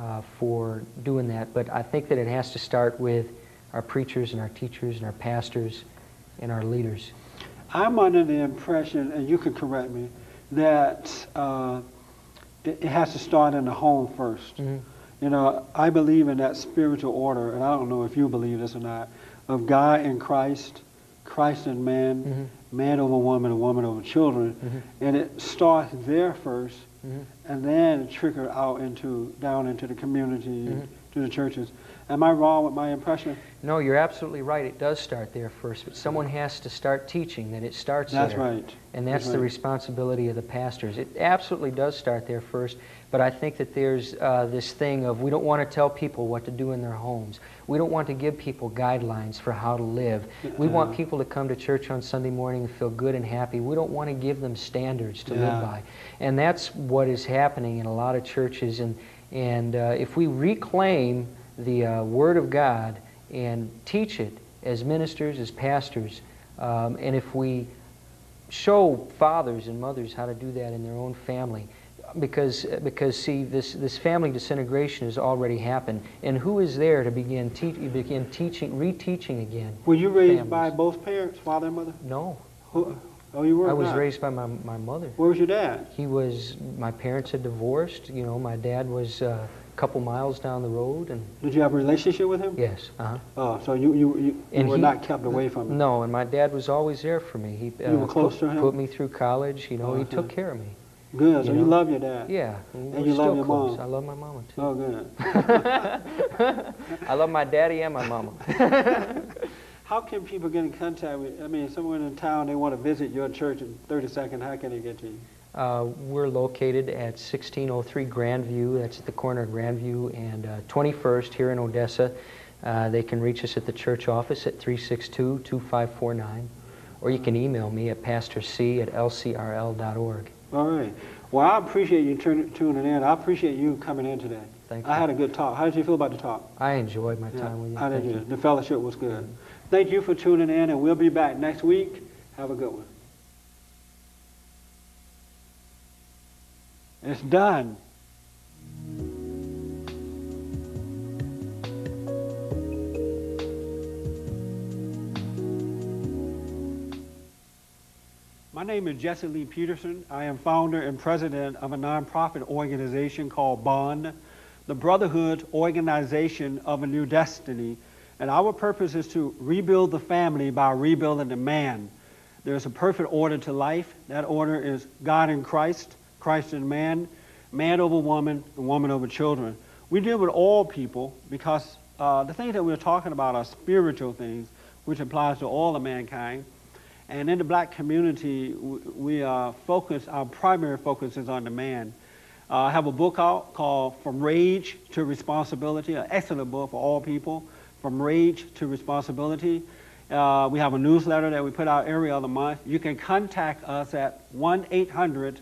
uh, for doing that. But I think that it has to start with our preachers and our teachers and our pastors and our leaders. I'm under the impression, and you can correct me, that uh, it, it has to start in the home 1st Mhm. You know, I believe in that spiritual order, and I don't know if you believe this or not, of God and Christ, Christ and man, Mhm. man over woman, and woman over children, Mhm. and it starts there 1st Mhm. and then trickles out into down into the community, Mhm. To the churches. Am I wrong with my impression? No, you're absolutely right. It does start there first, but someone has to start teaching that it starts That's there. right. And that's That's the right. responsibility of the pastors. It absolutely does start there first, but I think that there's uh, this thing of we don't want to tell people what to do in their homes. We don't want to give people guidelines for how to live. We want people to come to church on Sunday morning and feel good and happy. We don't want to give them standards to Yeah. live by. And that's what is happening in a lot of churches. And, and uh, if we reclaim the uh, Word of God and teach it as ministers, as pastors, um, and if we show fathers and mothers how to do that in their own family, because, because see, this, this family disintegration has already happened. And who is there to begin, te- begin teaching, reteaching again? Were you raised by both parents, father and mother? No. Who, oh, you were. I was not. raised by my, my mother. Where was your dad? He was, my parents had divorced. You know, my dad was uh, a couple miles down the road, and Did you have a relationship with him? yes, uh-huh. Oh, so you you, you, you were he- not kept away from him. No, and my dad was always there for me. He uh, You were close put, to him? put me through college. You know, he Uh-huh. took care of me. Good. So you you love your dad. Yeah, and we're you love your close. mom? I love my mama too. Oh, good. I love my daddy and my mama. How can people get in contact with? I mean, someone in town they want to visit your church in 30 seconds. How can they get to you? Uh, we're located at 1603 Grandview. That's at the corner of Grandview and uh, 21st here in Odessa. Uh, they can reach us at the church office at 362-2549, or you can email me at pastorc at lcrl.org. All right. Well, I appreciate you turn, tuning in. I appreciate you coming in today. Thank you. I you. had a good talk. How did you feel about the talk? I enjoyed my time with you. I did. You. The fellowship was good. Thank you for tuning in, and we'll be back next week. Have a good one. It's done. My name is Jesse Lee Peterson. I am founder and president of a nonprofit organization called Bond, the Brotherhood Organization of a New Destiny. And our purpose is to rebuild the family by rebuilding the man. There's a perfect order to life. That order is God in Christ, Christ in man, man over woman, and woman over children. We deal with all people because uh, the things that we're talking about are spiritual things, which applies to all of mankind. And in the black community, we uh, focus, our primary focus is on the man. Uh, I have a book out called From Rage to Responsibility, an excellent book for all people, From Rage to Responsibility. Uh, we have a newsletter that we put out every other month. You can contact us at 1 800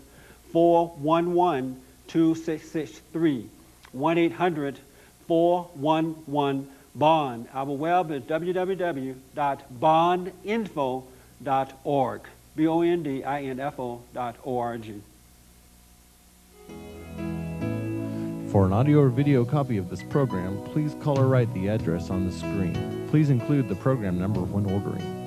411 2663. 1 800 411 BOND. Our web is www.bondinfo.org. B O N D I N F O dot O R G. For an audio or video copy of this program, please call or write the address on the screen. Please include the program number when ordering.